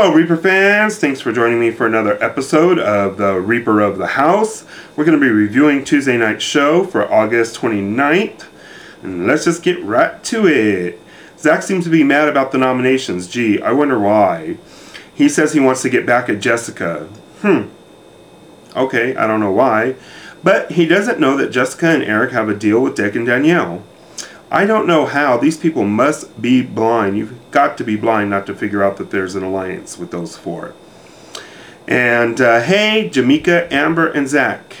Hello, Reaper fans. Thanks for joining me for another episode of the Reaper of the House. We're going to be reviewing Tuesday night's show for August 29th. And let's just get right to it. Zach seems to be mad about the nominations. Gee, I wonder why. He says he wants to get back at Jessica. Hmm. Okay, I don't know why. But he doesn't know that Jessica and Eric have a deal with Dick and Danielle. I don't know how. These people must be blind. You've got to be blind not to figure out that there's an alliance with those four. And uh, hey, Jameka, Amber, and Zach.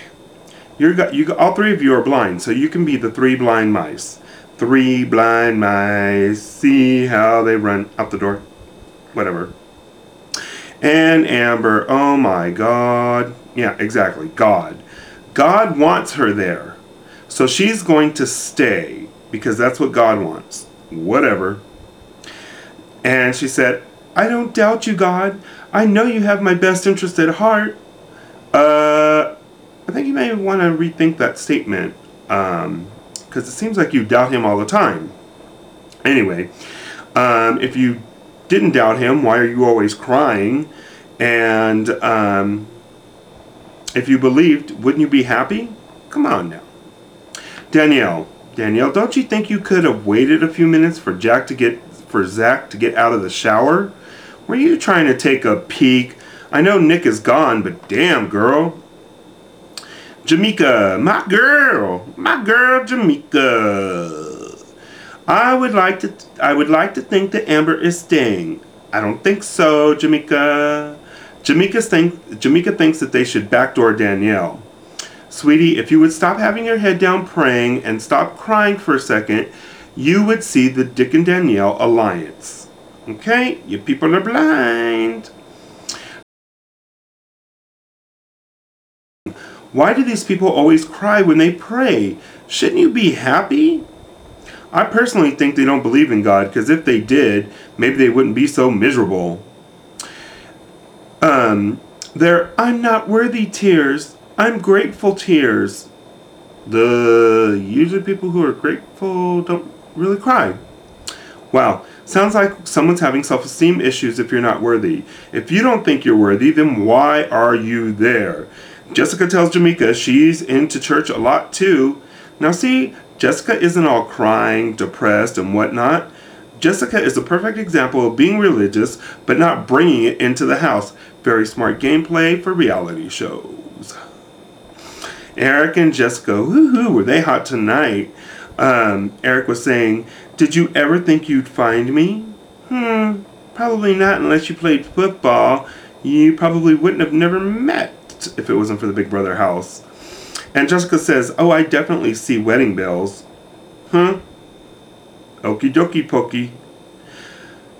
You're got, you all three of you are blind, so you can be the three blind mice. Three blind mice. See how they run out the door. Whatever. And Amber, oh my God. Yeah, exactly. God. God wants her there. So she's going to stay because that's what God wants. Whatever. And she said, I don't doubt you, God. I know you have my best interest at heart. Uh, I think you may want to rethink that statement because um, it seems like you doubt him all the time. Anyway, um, if you didn't doubt him, why are you always crying? And um, if you believed, wouldn't you be happy? Come on now. Danielle, Danielle, don't you think you could have waited a few minutes for Jack to get for Zach to get out of the shower? Were you trying to take a peek? I know Nick is gone, but damn, girl. Jameka, my girl, my girl Jameka. I would like to I would like to think that Amber is staying. I don't think so, Jameka. Jameka think Jameka thinks that they should backdoor Danielle. Sweetie, if you would stop having your head down praying and stop crying for a second, you would see the Dick and Danielle alliance. Okay? You people are blind. Why do these people always cry when they pray? Shouldn't you be happy? I personally think they don't believe in God because if they did, maybe they wouldn't be so miserable. Um, their I'm not worthy tears I'm grateful tears. The usually people who are grateful don't really cry. Wow, sounds like someone's having self esteem issues if you're not worthy. If you don't think you're worthy, then why are you there? Jessica tells Jameka she's into church a lot too. Now, see, Jessica isn't all crying, depressed, and whatnot. Jessica is a perfect example of being religious but not bringing it into the house. Very smart gameplay for reality shows. Eric and Jessica, woohoo, were they hot tonight? Um, Eric was saying, Did you ever think you'd find me? Hmm, probably not unless you played football. You probably wouldn't have never met if it wasn't for the Big Brother house. And Jessica says, Oh, I definitely see wedding bells. Huh? Okie dokie pokey.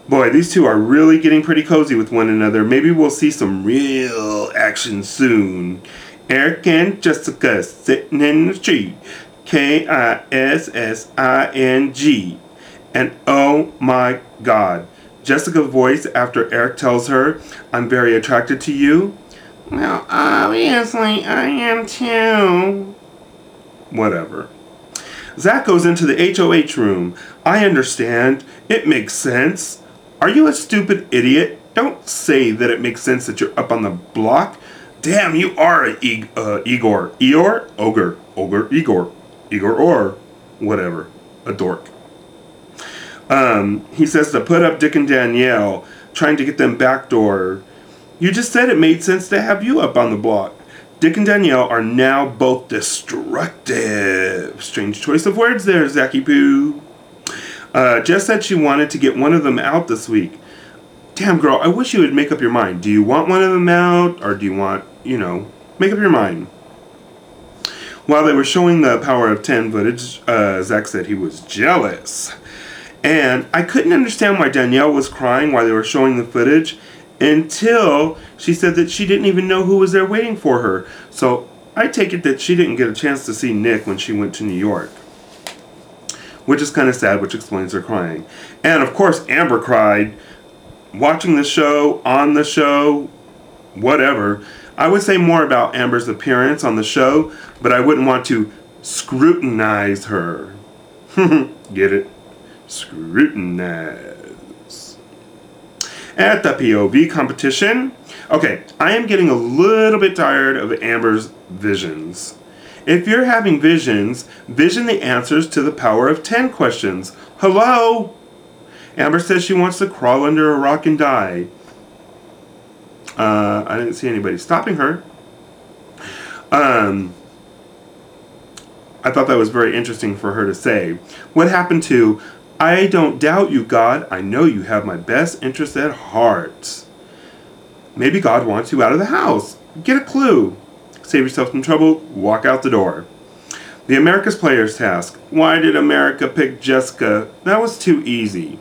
Boy, these two are really getting pretty cozy with one another. Maybe we'll see some real action soon. Eric and Jessica sitting in the tree. K I S S I N G. And oh my God. Jessica's voice after Eric tells her, I'm very attracted to you. Well, obviously, I am too. Whatever. Zach goes into the HOH room. I understand. It makes sense. Are you a stupid idiot? Don't say that it makes sense that you're up on the block. Damn, you are a e- uh, Igor. Ogre. Ogre. Igor. Igor or whatever. A dork. Um, he says to put up Dick and Danielle, trying to get them backdoor. You just said it made sense to have you up on the block. Dick and Danielle are now both destructive. Strange choice of words there, Zachy Poo. Uh, Jess said she wanted to get one of them out this week damn girl, I wish you would make up your mind. Do you want one of them out, or do you want, you know, make up your mind. While they were showing the Power of 10 footage, uh, Zach said he was jealous. And I couldn't understand why Danielle was crying while they were showing the footage until she said that she didn't even know who was there waiting for her. So I take it that she didn't get a chance to see Nick when she went to New York. Which is kind of sad, which explains her crying. And of course, Amber cried watching the show, on the show, whatever, I would say more about Amber's appearance on the show, but I wouldn't want to scrutinize her. Get it? Scrutinize. At the POV competition, okay, I am getting a little bit tired of Amber's visions. If you're having visions, vision the answers to the power of 10 questions. Hello? Amber says she wants to crawl under a rock and die. Uh, I didn't see anybody stopping her. Um, I thought that was very interesting for her to say. What happened to, I don't doubt you, God. I know you have my best interest at heart. Maybe God wants you out of the house. Get a clue. Save yourself some trouble. Walk out the door. The America's Players task. Why did America pick Jessica? That was too easy.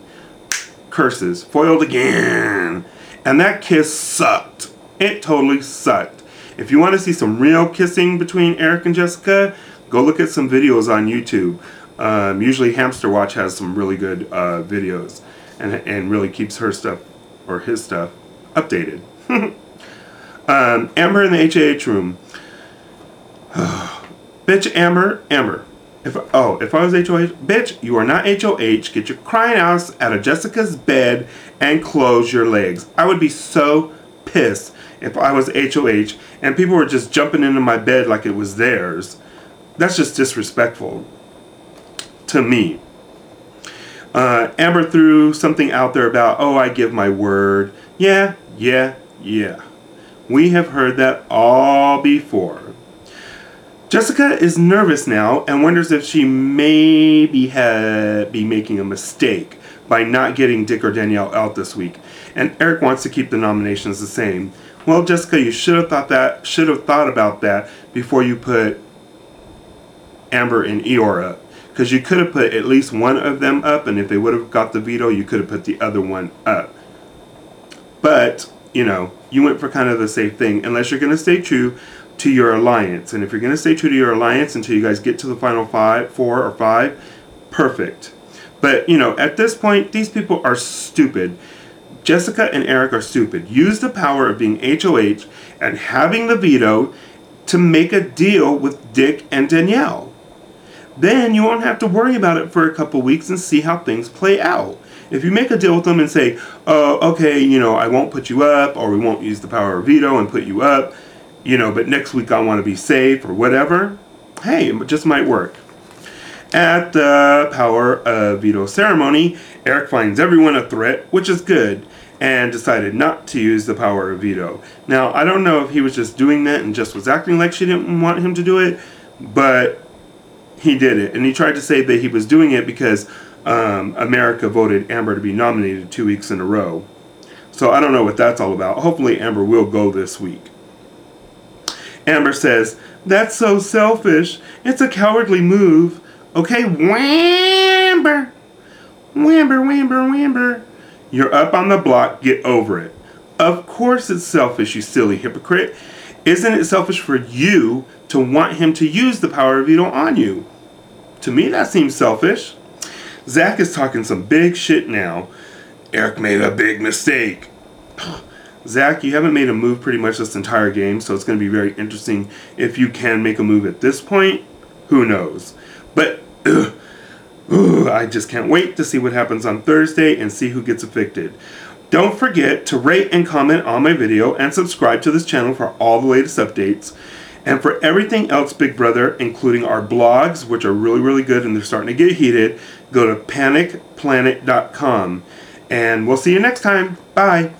Curses. Foiled again. And that kiss sucked. It totally sucked. If you want to see some real kissing between Eric and Jessica, go look at some videos on YouTube. Um, usually Hamster Watch has some really good uh, videos and, and really keeps her stuff or his stuff updated. um, Amber in the HOH room. bitch, Amber, Amber. If oh, if I was HOH, bitch, you are not HOH. Get your crying ass out of Jessica's bed and close your legs. I would be so pissed if I was HOH and people were just jumping into my bed like it was theirs. That's just disrespectful to me. Uh, Amber threw something out there about, oh, I give my word. Yeah, yeah, yeah. We have heard that all before. Jessica is nervous now and wonders if she may be, be making a mistake by not getting Dick or Danielle out this week. And Eric wants to keep the nominations the same. Well, Jessica, you should have thought that should have thought about that before you put Amber and Eeyore up. Because you could have put at least one of them up, and if they would have got the veto, you could have put the other one up. But, you know, you went for kind of the safe thing, unless you're going to stay true to your alliance. And if you're going to stay true to your alliance until you guys get to the final five, four or five, perfect. But, you know, at this point, these people are stupid. Jessica and Eric are stupid. Use the power of being HOH and having the veto to make a deal with Dick and Danielle. Then you won't have to worry about it for a couple weeks and see how things play out. If you make a deal with them and say, oh, okay, you know, I won't put you up, or we won't use the power of veto and put you up, you know, but next week I want to be safe or whatever, hey, it just might work. At the Power of Veto ceremony, Eric finds everyone a threat, which is good, and decided not to use the power of veto. Now, I don't know if he was just doing that and just was acting like she didn't want him to do it, but he did it. And he tried to say that he was doing it because um, America voted Amber to be nominated two weeks in a row. So I don't know what that's all about. Hopefully, Amber will go this week. Amber says, That's so selfish. It's a cowardly move. Okay, whamber. Whamber, whamber, whamber. You're up on the block, get over it. Of course it's selfish, you silly hypocrite. Isn't it selfish for you to want him to use the power of veto on you? To me, that seems selfish. Zach is talking some big shit now. Eric made a big mistake. Zach, you haven't made a move pretty much this entire game, so it's going to be very interesting if you can make a move at this point. Who knows? But ugh, ugh, I just can't wait to see what happens on Thursday and see who gets evicted. Don't forget to rate and comment on my video and subscribe to this channel for all the latest updates. And for everything else Big Brother, including our blogs, which are really, really good and they're starting to get heated, go to panicplanet.com. And we'll see you next time. Bye.